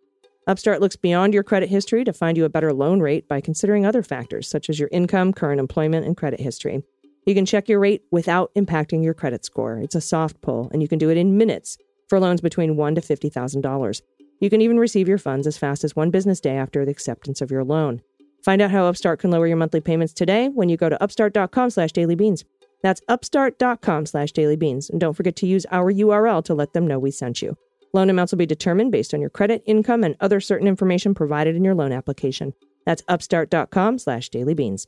Upstart looks beyond your credit history to find you a better loan rate by considering other factors such as your income, current employment, and credit history. You can check your rate without impacting your credit score. It's a soft pull, and you can do it in minutes for loans between one to fifty thousand dollars. You can even receive your funds as fast as one business day after the acceptance of your loan. Find out how Upstart can lower your monthly payments today when you go to upstart.com/dailybeans. That's upstart.com/dailybeans, and don't forget to use our URL to let them know we sent you. Loan amounts will be determined based on your credit, income, and other certain information provided in your loan application. That's upstart.com slash dailybeans.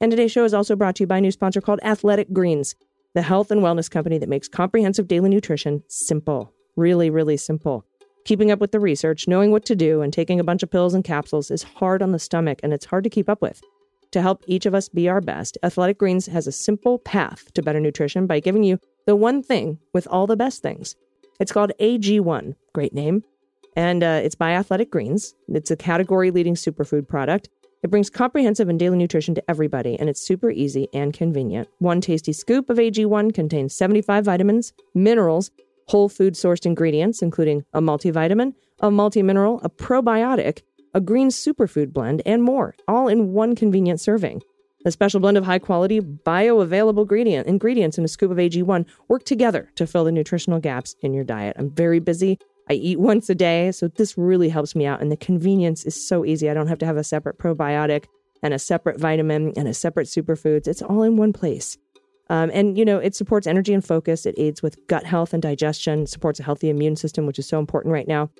And today's show is also brought to you by a new sponsor called Athletic Greens, the health and wellness company that makes comprehensive daily nutrition simple. Really, really simple. Keeping up with the research, knowing what to do, and taking a bunch of pills and capsules is hard on the stomach and it's hard to keep up with. To help each of us be our best, Athletic Greens has a simple path to better nutrition by giving you the one thing with all the best things. It's called AG1. Great name. And uh, it's by Athletic Greens. It's a category leading superfood product. It brings comprehensive and daily nutrition to everybody, and it's super easy and convenient. One tasty scoop of AG1 contains 75 vitamins, minerals, whole food sourced ingredients, including a multivitamin, a multimineral, a probiotic, a green superfood blend, and more, all in one convenient serving. A special blend of high quality, bioavailable ingredient, ingredients in a scoop of AG1 work together to fill the nutritional gaps in your diet. I'm very busy. I eat once a day, so this really helps me out. And the convenience is so easy. I don't have to have a separate probiotic and a separate vitamin and a separate superfoods. It's all in one place. Um, and, you know, it supports energy and focus. It aids with gut health and digestion, supports a healthy immune system, which is so important right now.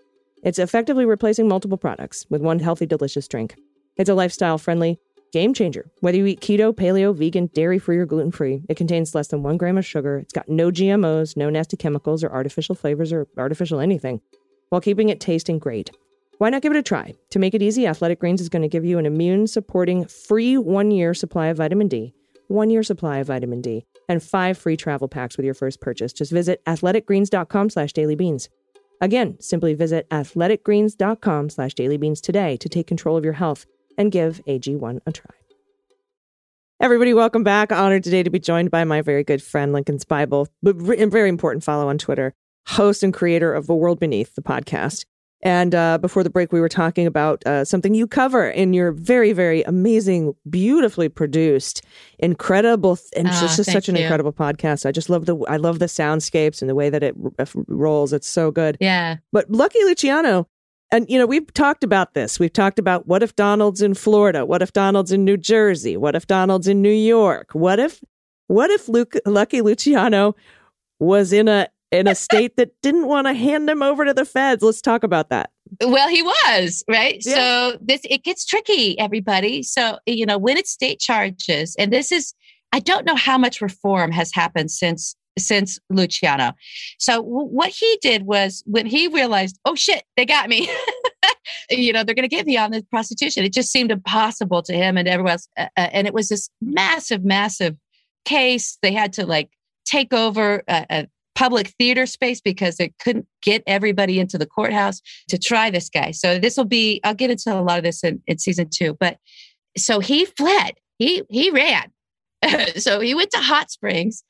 It's effectively replacing multiple products with one healthy, delicious drink. It's a lifestyle friendly game changer. Whether you eat keto, paleo, vegan, dairy free, or gluten free, it contains less than one gram of sugar. It's got no GMOs, no nasty chemicals, or artificial flavors, or artificial anything, while keeping it tasting great. Why not give it a try? To make it easy, Athletic Greens is going to give you an immune supporting free one year supply of vitamin D, one year supply of vitamin D, and five free travel packs with your first purchase. Just visit athleticgreens.com slash dailybeans. Again, simply visit athleticgreens.com slash dailybeans today to take control of your health and give AG1 a try. Everybody, welcome back. Honored today to be joined by my very good friend, Lincoln's Bible, but very important follow on Twitter, host and creator of The World Beneath, the podcast. And uh, before the break, we were talking about uh, something you cover in your very, very amazing, beautifully produced, incredible, and Oh, just, just such an you. incredible podcast. I just love the, I love the soundscapes and the way that it r- rolls. It's so good. Yeah. But Lucky Luciano, and you know, we've talked about this. We've talked about what if Donald's in Florida? What if Donald's in New Jersey? What if Donald's in New York? What if, what if Luke, Lucky Luciano was in a in a state that didn't want to hand him over to the feds? Let's talk about that. Well, he was, right? Yeah. So this it gets tricky, everybody. So, you know, when it's state charges, and this is I don't know how much reform has happened since since Luciano. So w- what he did was when he realized, oh shit, they got me. you know, they're going to get me on this prostitution. It just seemed impossible to him and everyone else. Uh, uh, and it was this massive, massive case. They had to like take over a, a public theater space because they couldn't get everybody into the courthouse to try this guy. So this will be, I'll get into a lot of this in, in season two. But so he fled, he he ran. so he went to Hot Springs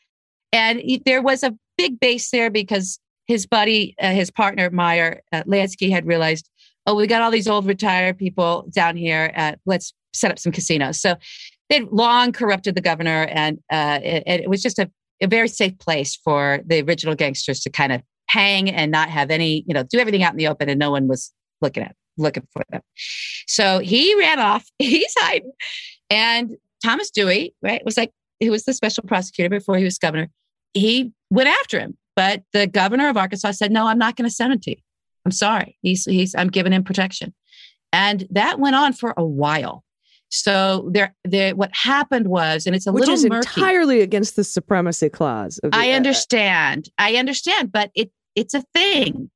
and he- there was a big base there because his buddy, uh, his partner, Meyer uh, Lansky, had realized, oh, we got all these old retired people down here. Uh, let's set up some casinos. So they'd long corrupted the governor, and uh, it, it was just a, a very safe place for the original gangsters to kind of hang and not have any, you know, do everything out in the open, and no one was looking at looking for them. So he ran off. He's hiding, and Thomas Dewey, right, was like who was the special prosecutor before he was governor. He went after him, but the governor of Arkansas said, "No, I'm not going to send him to you. I'm sorry. He's he's I'm giving him protection," and that went on for a while. So there, there. What happened was, and it's a Which little is murky. entirely against the supremacy clause. Of the, I uh, understand. I understand, but it it's a thing.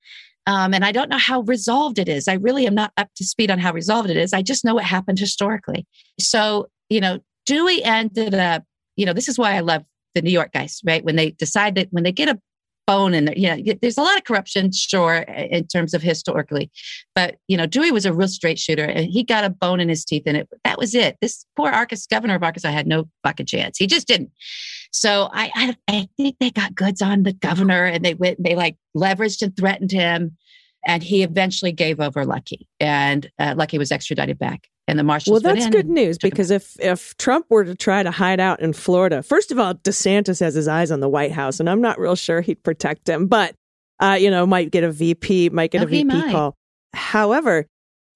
Um, and I don't know how resolved it is. I really am not up to speed on how resolved it is. I just know what happened historically. So, you know, Dewey ended up, you know, this is why I love the New York guys, right? When they decide that when they get a bone in there, know, there's a lot of corruption, sure, in terms of historically. But, you know, Dewey was a real straight shooter and he got a bone in his teeth and it that was it. This poor Arkansas governor of Arkansas I had no fucking chance. He just didn't. So I, I, I think they got goods on the governor and they went, they like leveraged and threatened him. And he eventually gave over Lucky and uh, Lucky was extradited back. And the marshals Well, that's good news because if if Trump were to try to hide out in Florida, first of all, DeSantis has his eyes on the White House, and I'm not real sure he'd protect him, but uh, you know, might get a VP, might get Oh, a VP call. However,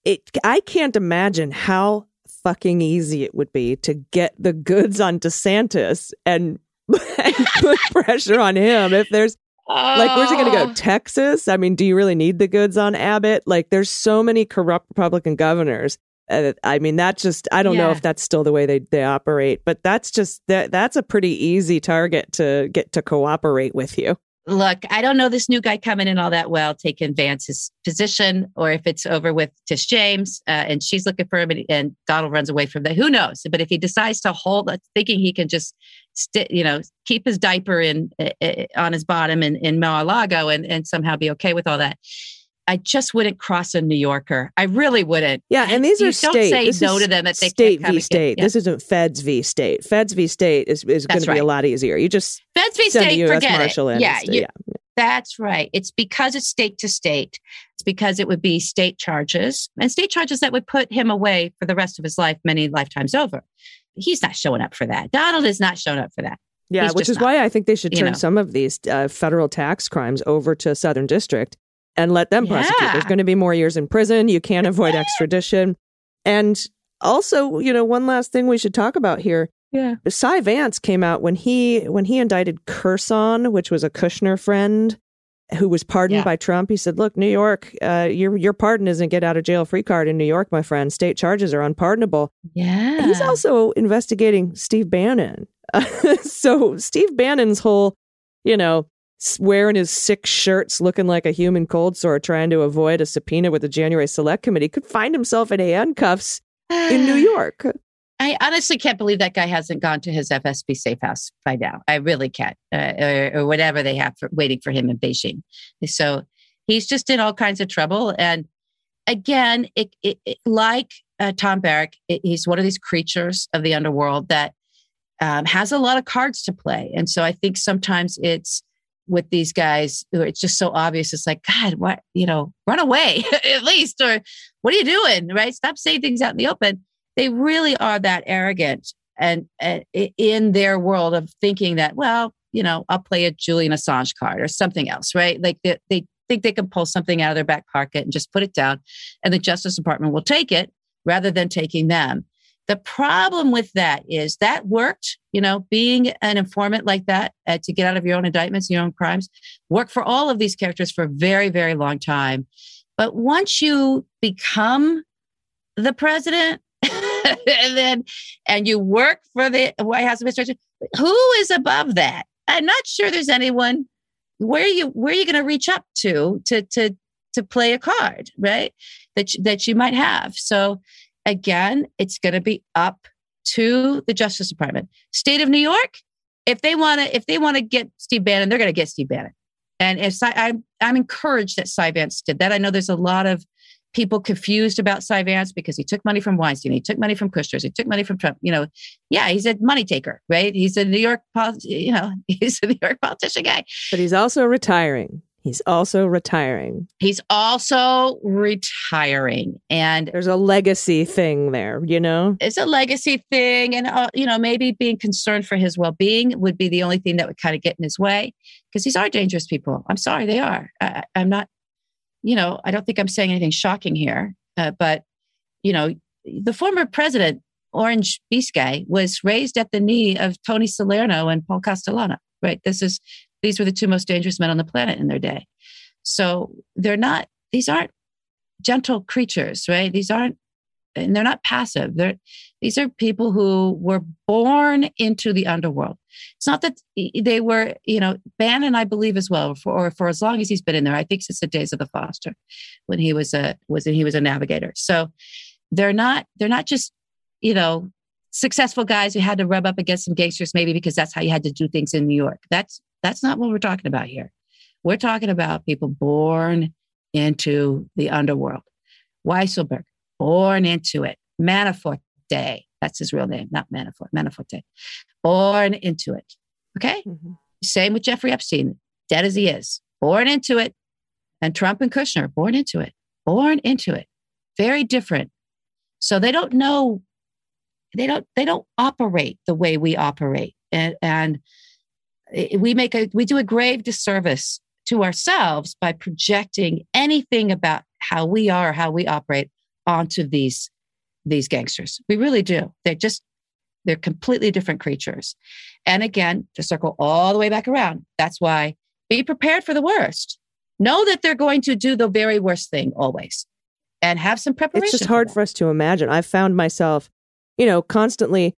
it I can't imagine how fucking easy it would be to get the goods on DeSantis and, and put pressure on him if there's like where's he going to go? Oh. texas? I mean do you really need the goods on abbott? Like there's so many corrupt republican governors uh, i mean that just i don't know if that's still the way they, they operate but that's just that that's a pretty easy target to get to cooperate with you look, I don't know this new guy coming in all that well, taking Vance's position, or if it's over with Tish James uh, and she's looking for him and, and Donald runs away from that. Who knows? But if he decides to hold, uh, thinking he can just, sti you know, keep his diaper in uh, uh, on his bottom in, in Mar-a-Lago and, and somehow be okay with all that. I just wouldn't cross a New Yorker. I really wouldn't. Yeah, and these you are don't say this no to them that they state v state. yeah. This isn't feds v state. Feds v state is is going That's to be a lot easier. You just Feds v send state, U.S. forget marshal it. in. Yeah, you- stay- That's right. It's because it's state to state. It's because it would be state charges and state charges that would put him away for the rest of his life, many lifetimes over. He's not showing up for that. Donald is not showing up for that. Yeah, He's which is not, why I think they should you turn know. some of these uh, federal tax crimes over to Southern District and let them prosecute. There's going to be more years in prison. You can't avoid extradition. And also, you know, one last thing we should talk about here. Yeah. Cy Vance came out when he when he indicted Kurson, which was a Kushner friend who was pardoned Yeah. by Trump. He said, "Look, New York, uh, your your pardon isn't get out of jail free card in New York, my friend. State charges are unpardonable." Yeah. He's also investigating Steve Bannon. so Steve Bannon's whole, you know, wearing his six shirts, looking like a human cold sore, trying to avoid a subpoena with the January Select Committee, could find himself in handcuffs in New York. I honestly can't believe that guy hasn't gone to his FSB safe house by now. I really can't, uh, or, or whatever they have for, waiting for him in Beijing. So he's just in all kinds of trouble. And again, it, it, it- like uh, Tom Barrack, it, he's one of these creatures of the underworld that um, has a lot of cards to play. And so I think sometimes it's with these guys who it's just so obvious. It's like, God, what, you know, run away at least, or what are you doing? Right? Stop saying things out in the open they really are that arrogant and, and in their world of thinking that well you know i'll play a julian assange card or something else right like they, they think they can pull something out of their back pocket and just put it down and the justice department will take it rather than taking them the problem with that is that worked you know being an informant like that uh, to get out of your own indictments your own crimes worked for all of these characters for a very very long time but once you become the president and then and you work for the White House administration. Who is above that? I'm not sure there's anyone where you where you going to reach up to to to to play a card, right? That you- that you might have. So again, it's going to be up to the Justice Department. State of New York, if they want to if they want to get Steve Bannon, they're going to get Steve Bannon. And if I'm I'm encouraged that Cy Vance did that. I know there's a lot of people confused about Cy Vance because he took money from Weinstein, he took money from Kushner, he took money from Trump. You know, yeah, he's a money taker, right? He's a New York, you know, he's a New York politician guy. But he's also retiring. He's also retiring. He's also retiring, and There's a legacy thing there, you know? it's a legacy thing, and uh, you know, maybe being concerned for his well-being would be the only thing that would kind of get in his way because these are dangerous people. I'm sorry, they are. I, I'm not, you know, I don't think I'm saying anything shocking here, uh, but you know, the former president Orange Biscay was raised at the knee of Tony Salerno and Paul Castellano. Right. This is these were the two most dangerous men on the planet in their day. So they're not. These aren't gentle creatures, right? These aren't, and they're not passive. They're these are people who were born into the underworld. It's not that they were, you know, Bannon, I believe as well, for or for as long as he's been in there. I think since the days of the Foster, when he was a was he was a navigator. So they're not they're not just you know successful guys who had to rub up against some gangsters maybe because that's how you had to do things in New York. That's that's not what we're talking about here. We're talking about people born into the underworld. Weisselberg, born into it. Manafort Day, that's his real name, not Manafort, Manaforte, born into it. Okay. Mhm. Same with Jeffrey Epstein, dead as he is, born into it. And Trump and Kushner, born into it, born into it. Very different. So they don't know, they don't, they don't operate the way we operate. And, and we make a, we do a grave disservice to ourselves by projecting anything about how we are, or how we operate onto these, these gangsters. We really do. They're just, they're completely different creatures. And again, to circle all the way back around, that's why be prepared for the worst. Know that they're going to do the very worst thing always and have some preparation. It's just hard that. for us to imagine. I've found myself, you know, constantly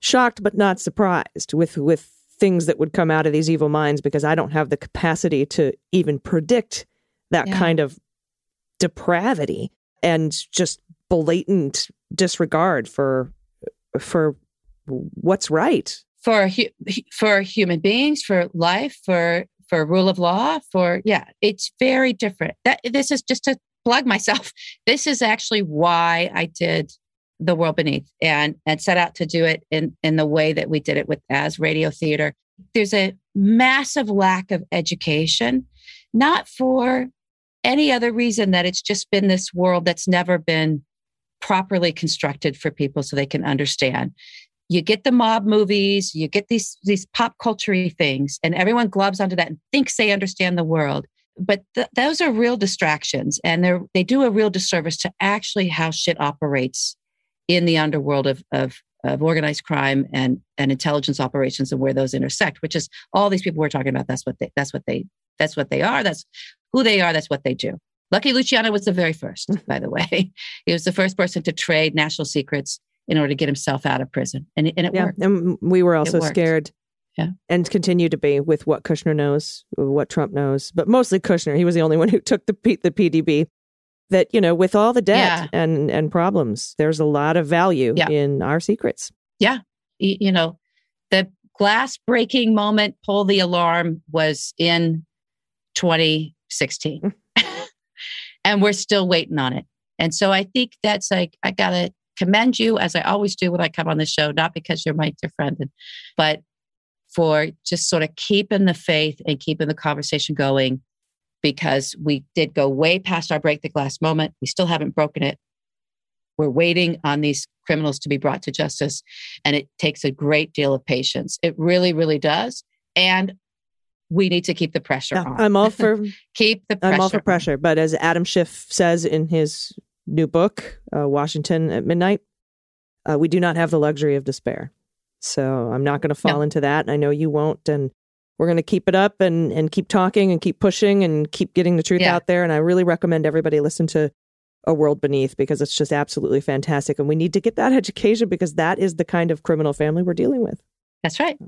shocked but not surprised with with things that would come out of these evil minds because I don't have the capacity to even predict that Yeah. kind of depravity and just blatant disregard for for what's right. for hu- for human beings, for life, for for rule of law, for yeah, it's very different. That this is just to plug myself. This is actually why I did the world beneath and and set out to do it in in the way that we did it with as radio theater. There's a massive lack of education, not for any other reason that it's just been this world that's never been properly constructed for people so they can understand you get the mob movies, you get these these pop culture things, and everyone globs onto that and thinks they understand the world. But th- those are real distractions, and they they do a real disservice to actually how shit operates in the underworld of of of organized crime and and intelligence operations and where those intersect, which is all these people we're talking about. That's what they that's what they that's what they are. That's who they are. That's what they do. Lucky Luciano was the very first, by the way. He was the first person to trade national secrets in order to get himself out of prison. And, and it yeah. worked. And we were also scared. Yeah. And continue to be with what Kushner knows, what Trump knows, but mostly Kushner. He was the only one who took the P- the PDB. That you know, with all the debt yeah. and and problems, there's a lot of value yeah. in our secrets. Yeah, you know, the glass breaking moment, pull the alarm was in 2016, mm. and we're still waiting on it. And so I think that's like I gotta commend you as I always do when I come on the show, not because you're my dear friend, but for just sort of keeping the faith and keeping the conversation going because we did go way past our break the glass moment. We still haven't broken it. We're waiting on these criminals to be brought to justice. And it takes a great deal of patience. It really, really does. And we need to keep the pressure yeah, on. I'm all for keep the pressure. I'm all for pressure. On. But as Adam Schiff says in his new book, uh, Washington at Midnight, uh, we do not have the luxury of despair. So I'm not going to fall no. into that. I know you won't. And we're going to keep it up and, and keep talking and keep pushing and keep getting the truth yeah. out there. And I really recommend everybody listen to A World Beneath because it's just absolutely fantastic. And we need to get that education because that is the kind of criminal family we're dealing with. That's right.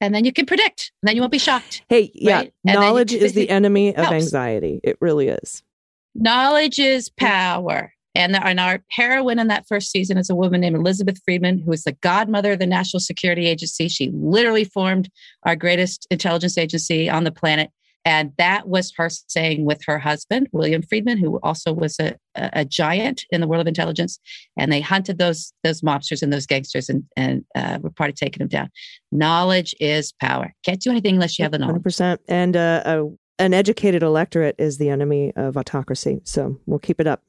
And then you can predict. And then you won't be shocked. Hey, yeah. Right? Knowledge is the enemy of anxiety. It really is. Knowledge is power. And, the, and our heroine in that first season is a woman named Elizabeth Friedman, who is the godmother of the National Security Agency. She literally formed our greatest intelligence agency on the planet. And that was her saying with her husband, William Friedman, who also was a, a giant in the world of intelligence. And they hunted those those mobsters and those gangsters and, and uh, were part of taking them down. Knowledge is power. Can't do anything unless you have the knowledge. 100%. And uh, a, an educated electorate is the enemy of autocracy. So we'll keep it up.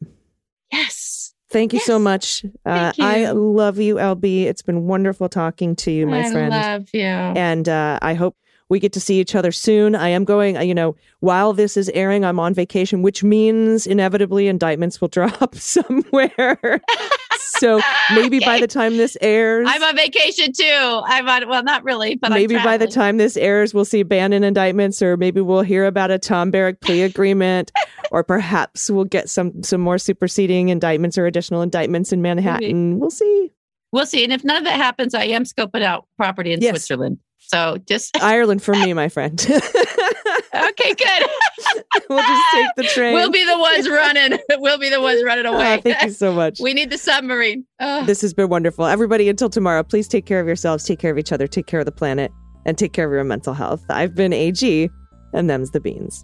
Thank you yes. so much. Uh, you. I love you, LB. It's been wonderful talking to you, my I friend. I love you. And uh, I hope we get to see each other soon. I am going, you know, while this is airing, I'm on vacation, which means inevitably indictments will drop somewhere. so maybe by the time this airs, I'm on vacation too. I'm on, well, not really, but maybe by the time this airs, we'll see Bannon indictments, or maybe we'll hear about a Tom Barrack plea agreement, or perhaps we'll get some some more superseding indictments or additional indictments in Manhattan. Maybe. We'll see. We'll see. And if none of that happens, I am scoping out property in yes. Switzerland. So just Ireland for me, my friend. okay, good. we'll just take the train. We'll be the ones running. We'll be the ones running ah, away. Oh, thank you so much. we need the submarine. Oh. This has been wonderful. Everybody, until tomorrow, please take care of yourselves, take care of each other, take care of the planet, and take care of your mental health. I've been AG, and them's the beans.